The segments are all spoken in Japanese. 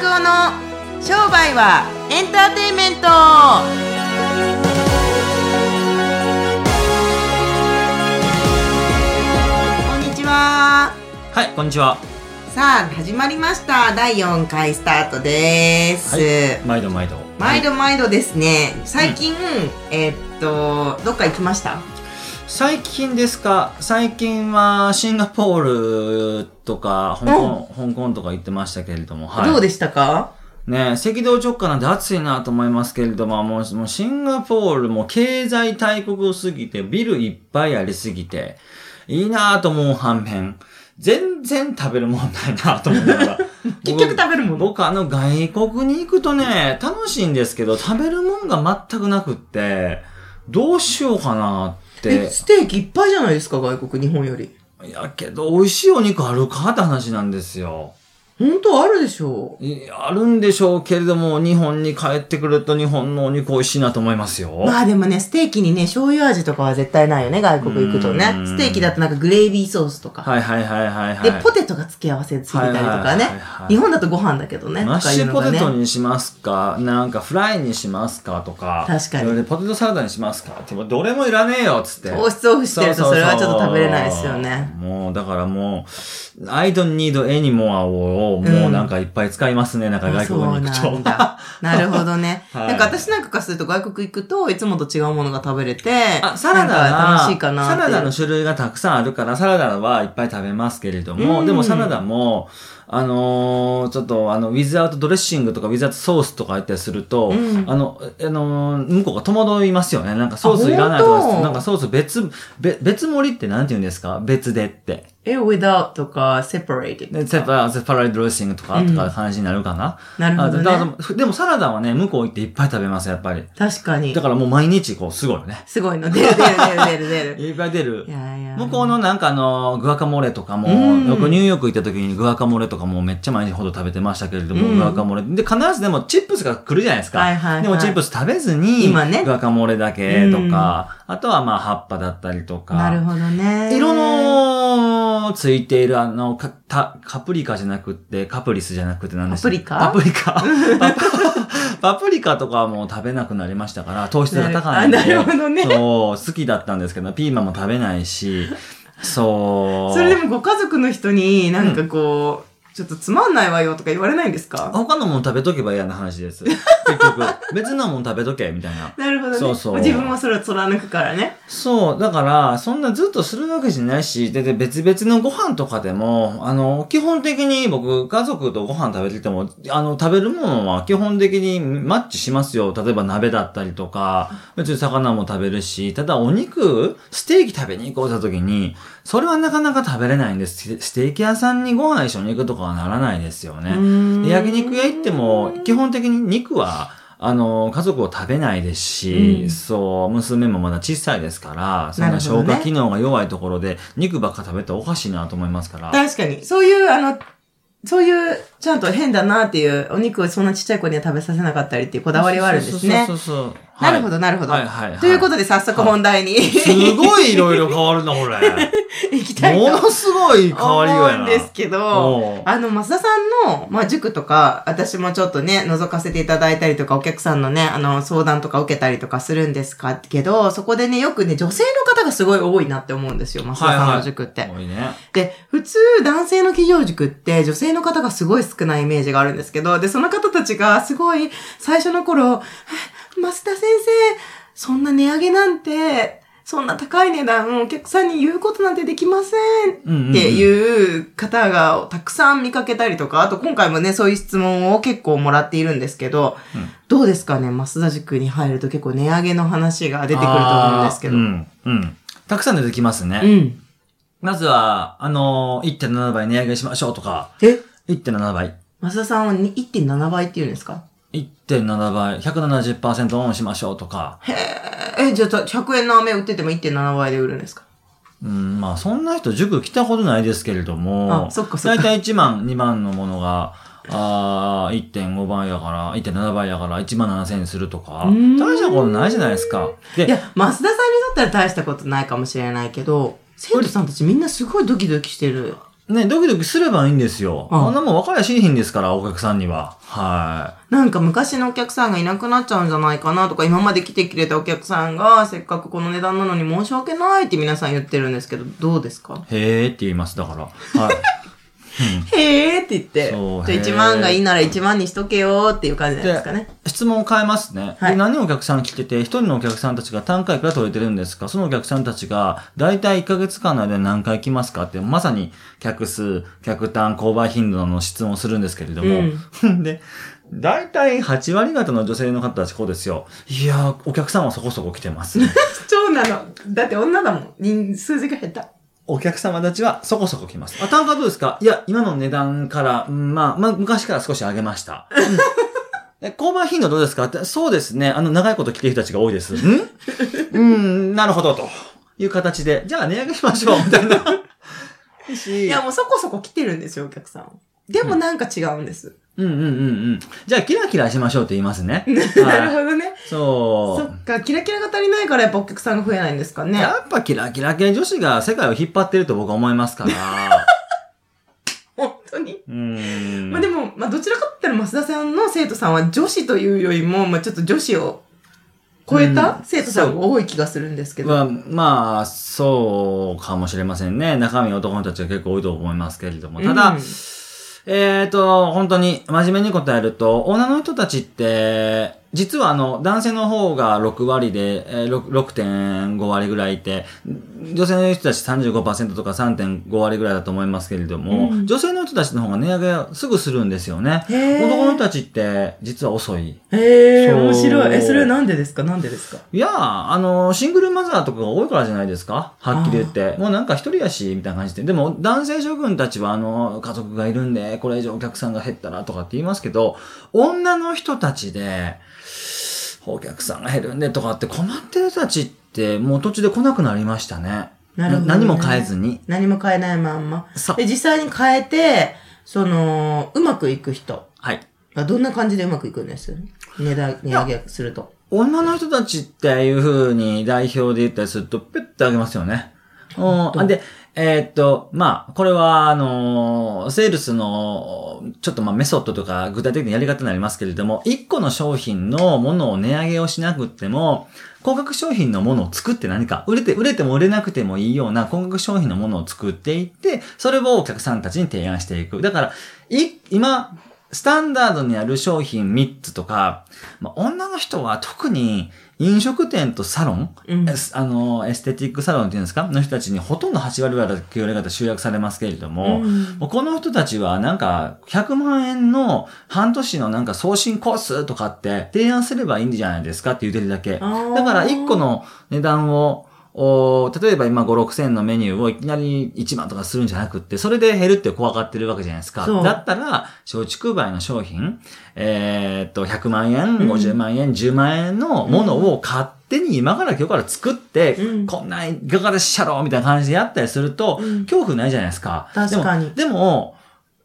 夫の商売はエンターテインメント。こんにちは。はい、こんにちは。さあ始まりました。第4回スタートです、はい、毎度毎度。毎度毎度ですね。最近、えーっとどっか行きました？最近ですか？最近はシンガポールとか香港、香港とか行ってましたけれども、はい。どうでしたか？ね赤道直下なんで暑いなと思いますけれども、もうもうシンガポールも経済大国すぎて、ビルいっぱいありすぎて、いいなと思う反面、全然食べるもんないなと思いながら。結局食べるもの？僕あの外国に行くとね、楽しいんですけど、食べるもんが全くなくって、どうしようかなって。えステーキいっぱいじゃないですか外国日本よりいやけど、美味しいお肉あるかって話なんですよ。本当あるでしょうあるんでしょうけれども、日本に帰ってくると日本のお肉美味しいなと思いますよ。まあでもね、ステーキにね、醤油味とかは絶対ないよね、外国行くとねう。んステーキだとなんかグレービーソースとか。はいはいはいはいはい。で、ポテトが付け合わせついてたりとかね。日本だとご飯だけどね。マッシュポテトにしますか？なんかフライにしますか？とか。確かにポテトサラダにしますか？って、どれもいらねえよっつって。糖質オフしてるとそれはちょっと食べれないですよね。もう、だからもう、I don't need any more を、もうなんかいっぱい使いますね、なんか外国に行くとな。なるほどね。はい。なんか私なんかからすると外国行くといつもと違うものが食べれて、あ、サラダは、楽しいかなサラダの種類がたくさんあるから、サラダはいっぱい食べますけれども、うん。でもサラダも、あのーちょっと、あの、ウィズアウトドレッシングとか、ウィズアウトソースとか言ったりすると、うんあの、あのー向こうが戸惑いますよね。なんかソースいらないとか、なんかソース別、べ別盛りってなんて言うんですか？別でって。え、without とか separated とか。パセパライドレッシングとか、とか感じになるかな？なるほどねでもサラダはね、向こう行っていっぱい食べます、やっぱり。確かにだ。からもう毎日こう、すごいよね。すごいの。出る出る出る出る出る。いっぱい出るい。やいや。向こうのなんかあの、グアカモレとかも、うんよくニューヨーク行った時にグアカモレとかもめっちゃ毎日ほど食べてましたけれども、うんグアカモレ。で、必ずでもチップスが来るじゃないですか。はいはいはいでもチップス食べずに、今ねグアカモレだけとか、あとはまあ葉っぱだったりとか。なるほどね。色のついているあの、か、た、カプリカじゃなくって、カプリスじゃなくて何でしたっけパプリカパプリカ パプリカとかはもう食べなくなりましたから、糖質が高いんで。なるあなるほどねそう、好きだったんですけど、ピーマンも食べないし、そう。それでもご家族の人になんかこう、ちょっとつまんないわよとか言われないんですか？他のもの食べとけば嫌な話です。結局、別のもの食べとけ、みたいな。なるほどね。そうそう自分もそれを貫くからね。そう、だから、そんなずっとするわけじゃないし、で、で別々のご飯とかでも、あの、基本的に僕、家族とご飯食べてても、あの、食べるものは基本的にマッチしますよ。例えば鍋だったりとか、別に魚も食べるし、ただお肉、ステーキ食べに行こうとした時に、それはなかなか食べれないんです。ステーキ屋さんにご飯一緒に行くとかはならないですよね。焼肉屋行っても、基本的に肉は、あの、家族を食べないですし、うんそう、娘もまだ小さいですから、そんな消化機能が弱いところで、肉ばっか食べたらおかしいなと思いますから。確かに。そういう、あの、そういう、ちゃんと変だなっていう、お肉をそんなちっちゃい子には食べさせなかったりっていうこだわりはあるんですねそ。うそうそうそう。なるほど、なるほど。はいはいはい。ということで、早速本題に、すごいいろいろ変わるな、これ。行きたいとものすごい変わりようやな。思うんですけどあの、増田さんの、まあ、塾とか、私もちょっとね、覗かせていただいたりとか、お客さんのね、あの、相談とか受けたりとかするんですかけど、そこでね、よくね、女性の方がすごい多いなって思うんですよ、増田さんの塾って。多いね。で、普通、男性の企業塾って女性の方がすごい少ないイメージがあるんですけど、で、その方たちがすごい、最初の頃、はぁ増田先生、そんな値上げなんて、そんな高い値段お客さんに言うことなんてできませうんっていう方がたくさん見かけたりとか、あと今回もね、そういう質問を結構もらっているんですけど、うんどうですかね、増田塾に入ると結構値上げの話が出てくると思うんですけど。うん。うん。たくさん出てきますね。うん。まずは、あのー、1.7倍値上げしましょうとか、え？1.7倍。増田さんはに1.7倍って言うんですか？1.7倍、170%オンしましょうとか。え、じゃあ、100円の飴売ってても1.7倍で売るんですか？うん、まあ、そんな人塾来たことないですけれども、だいたい1万、2万のものが、あー1.5倍やから、1.7倍やから1万7000円するとか、大したことないじゃないですか。で、いや、増田さんにとったら大したことないかもしれないけど、生徒さんたちみんなすごいドキドキしてる。ね、ドキドキすればいいんですよ。うんあんなもん分かりゃしいひんですから、お客さんには。はなんか昔のお客さんがいなくなっちゃうんじゃないかなとか、今まで来てくれたお客さんが、せっかくこの値段なのに申し訳ないって皆さん言ってるんですけど、どうですか？へーって言います、だから。はい。へーって言って、じゃあへー1万がいいなら1万にしとけよっていう感じなんですかね。質問を変えますね。はいで、何人お客さん来てて、一人のお客さんたちが単価いくら取れてるんですか？そのお客さんたちが、だいたい1ヶ月間の間に何回来ますか？って、まさに客数、客単、購買頻度の質問をするんですけれども、で、だいたい8割方の女性の方たちこうですよ。いやー、お客さんはそこそこ来てます。そうなの。だって女だもん。人数字が下手。お客様たちはそこそこ来ます。あ、単価どうですか？いや、今の値段から、うんまあ、まあ、昔から少し上げました。うんえ購買頻度どうですか？ってそうですね。あの、長いこと来てる人たちが多いです。ん？うん、なるほど、という形で、じゃあ値上げしましょう、みたいな。いや、もうそこそこ来てるんですよ、お客さん。でもなんか違うんです。うんうんうんうん。じゃあ、キラキラしましょうって言いますね。なるはいほどね。そ。そうっか、キラキラが足りないからやっぱお客さんが増えないんですかね。やっぱキラキラ系女子が世界を引っ張ってると僕は思いますから。本当に？うーん。まあでも、まあどちらかって言ったら増田さんの生徒さんは女子というよりも、まあちょっと女子を超えたうん生徒さんが多い気がするんですけど。まあ、まあ、そうかもしれませんね。中身男の人たちが結構多いと思いますけれども。ただ、うんえっ、と、本当に真面目に答えると、女の人たちって、実はあの、男性の方が6割で、えー6 6.5割ぐらいいて、女性の人たち35%とか3.5割ぐらいだと思いますけれども、うん女性の人たちの方が値上げはすぐするんですよね。男の人たちって、実は遅い。へえ、そう面白い。え、それはなんでですか？なんでですか？いやー、あの、シングルマザーとかが多いからじゃないですか？はっきり言って。もうなんか一人やし、みたいな感じで。でも、男性諸君たちは、あの、家族がいるんで、これ以上お客さんが減ったらとかって言いますけど、女の人たちで、お客さんが減るんでとかって困ってる人たちって、もう途中で来なくなりましたね。なるほどね何も変えずに。何も変えないまんま。で、実際に変えて、その、うまくいく人はい。がどんな感じでうまくいくんです？値段、値上げすると。女の人たちっていう風に代表で言ったりすると、ピュッてあげますよね。うん。で、えーっと、まあ、これは、あのーセールスの、ちょっとまあメソッドとか具体的なやり方になりますけれども、1個の商品のものを値上げをしなくっても、高額商品のものを作って何か、売れて、売れても売れなくてもいいような高額商品のものを作っていって、それをお客さんたちに提案していく。だから、い、今、スタンダードにある商品3つとか、まあ、女の人は特に飲食店とサロン、うん。あの、エステティックサロンっていうんですか？の人たちにほとんど8割ぐらいだと9割方集約されますけれども、うん。この人たちはなんか100万円の半年のなんか送信コースとかって提案すればいいんじゃないですかって言ってるだけ。だから1個の値段をお例えば今5、6千のメニューをいきなり1万とかするんじゃなくって、それで減るって怖がってるわけじゃないですか。だったら、松竹梅の商品、えーっと、100万円、うん。50万円、10万円のものを勝手に今から今日から作って、うん。こんなんいかがでっしゃろみたいな感じでやったりすると、うん。恐怖ないじゃないですか。確かに。でも、でも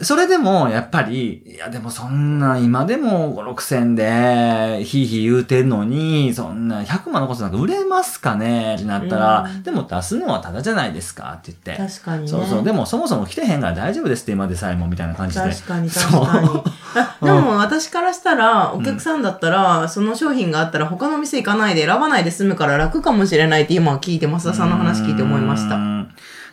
それでも、やっぱり、いや、でもそんな、今でも5、6千で、ひいひい言うてんのに、そんな、100万のことなんか売れますかね？ってなったら、うんでも出すのはただじゃないですかって言って。確かにね。そうそう。でもそもそも来てへんから大丈夫ですって今でさえもみたいな感じで。確かに確かに。あ でも私からしたら、お客さんだったら、その商品があったら他の店行かないで選ばないで済むから楽かもしれないって今聞いて、増田さんの話聞いて思いました。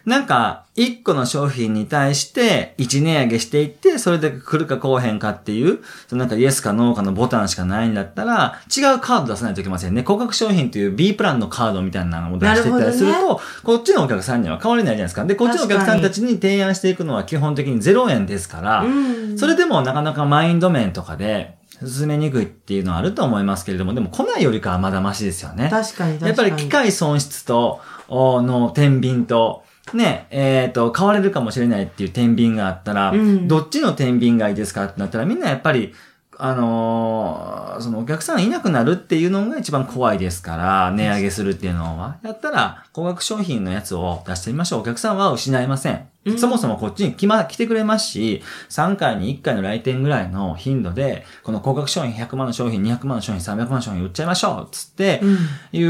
なんか、一個の商品に対して、一値上げしていって、それで来るか来おへんかっていう、そのなんかイエスかノーかのボタンしかないんだったら、違うカード出さないといけませんね。高額商品という B プランのカードみたいなのを出していったりするなると、こっちのお客さんには変わりないじゃないですか。で、こっちのお客さんたちに提案していくのは基本的に0円ですから、うん。それでもなかなかマインド面とかで、進めにくいっていうのはあると思いますけれども、でも来ないよりかはまだマシですよね。確かに確かに。やっぱり機械損失と、おの天秤と、ね、えっ、と、買われるかもしれないっていう天秤があったら、うんどっちの天秤がいいですかってなったら、みんなやっぱり、あのーそのお客さんいなくなるっていうのが一番怖いですから、値上げするっていうのは。やったら、高額商品のやつを出してみましょう。お客さんは失いません。うんそもそもこっちに来ま、来てくれますし、3回に1回の来店ぐらいの頻度で、この高額商品100万の商品、200万の商品、300万の商品売っちゃいましょうつって、うん。い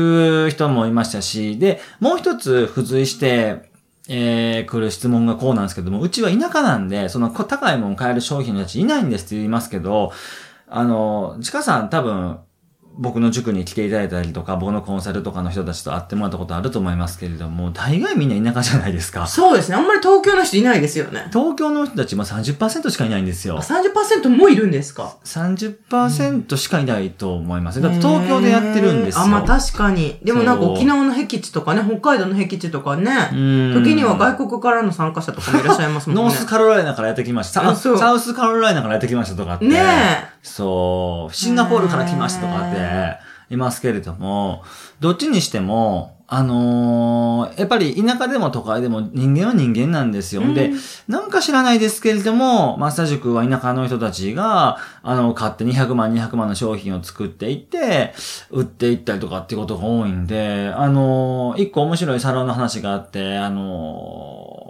う人もいましたし、で、もう一つ付随して、えー、来る質問がこうなんですけども、うちは田舎なんで、その高いもん買える商品のやついないんですって言いますけど、あの、ちかさん多分、僕の塾に来ていただいたりとか、僕のコンサルとかの人たちと会ってもらったことあると思いますけれども、大概みんな田舎じゃないですか。そうですね。あんまり東京の人いないですよね。東京の人たちも30%しかいないんですよあ、。30%もいるんですか？30%しかいないと思います。だって東京でやってるんですよ。あ、まあ確かに。でもなんか沖縄の僻地とかね、北海道の僻地とかね、うん時には外国からの参加者とかもいらっしゃいますもんね。ノースカロライナからやってきました。サウスカロライナからやってきましたとかって。ねそう。シンガポールから来ましたとかっていますけれども、どっちにしても、あのーやっぱり田舎でも都会でも人間は人間なんですよ。で、なんか知らないですけれども、マッサージ塾は田舎の人たちが、あの、買って200万、200万の商品を作っていって、売っていったりとかっていうことが多いんで、あのー一個面白いサロンの話があって、あのー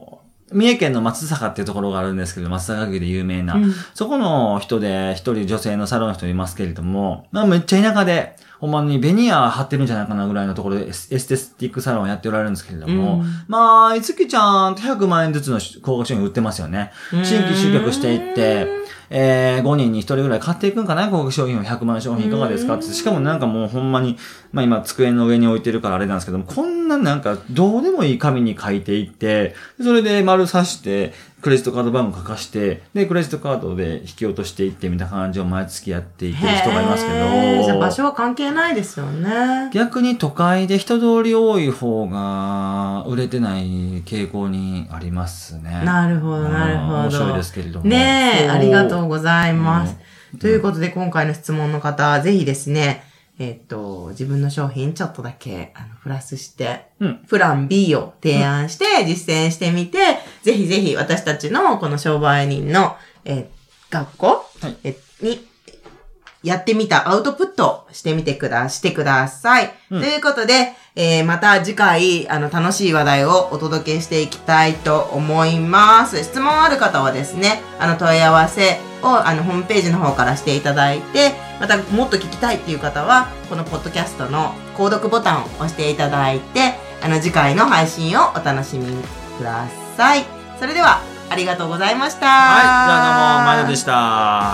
三重県の松坂っていうところがあるんですけど、松坂牛で有名な。うんそこの人で、一人女性のサロンの人いますけれども、まあめっちゃ田舎で、ほんまにベニヤ貼ってるんじゃないかなぐらいのところでエスエステスティックサロンをやっておられるんですけれども、うんまあ、いつきちゃんと100万円ずつの高額商品売ってますよね。新規集客していって、えー、5人に1人ぐらい買っていくんかな高額商品を100万商品いかがですかって。しかもなんかもうほんまに、まあ今机の上に置いてるからあれなんですけども、こんななんかどうでもいい紙に書いていって、それで丸刺して、クレジットカード番号書かして、で、クレジットカードで引き落としていってみたいな感じを毎月やっていってる人がいますけへーじゃあ場ど、所は関係ないですよね。逆に都会で人通り多い方が売れてない傾向にありますね。なるほど、なるほど。面白いですけれども。ねえ、ありがとうございます。うんということで、今回の質問の方は、ぜひですね、えっと、自分の商品ちょっとだけ、あの、プラスして、うんプラン B を提案して、実践してみて、ぜひぜひ私たちのこの商売人の、えー学校、はいえに、やってみたアウトプットしてみてくだ、してください。うんということで、えーまた次回、あの、楽しい話題をお届けしていきたいと思います。質問ある方はですね、あの、問い合わせを、あの、ホームページの方からしていただいて、また、もっと聞きたいっていう方は、このポッドキャストの購読ボタンを押していただいて、あの、次回の配信をお楽しみください。それでは、ありがとうございました。はい、じゃあどうも、前田でした。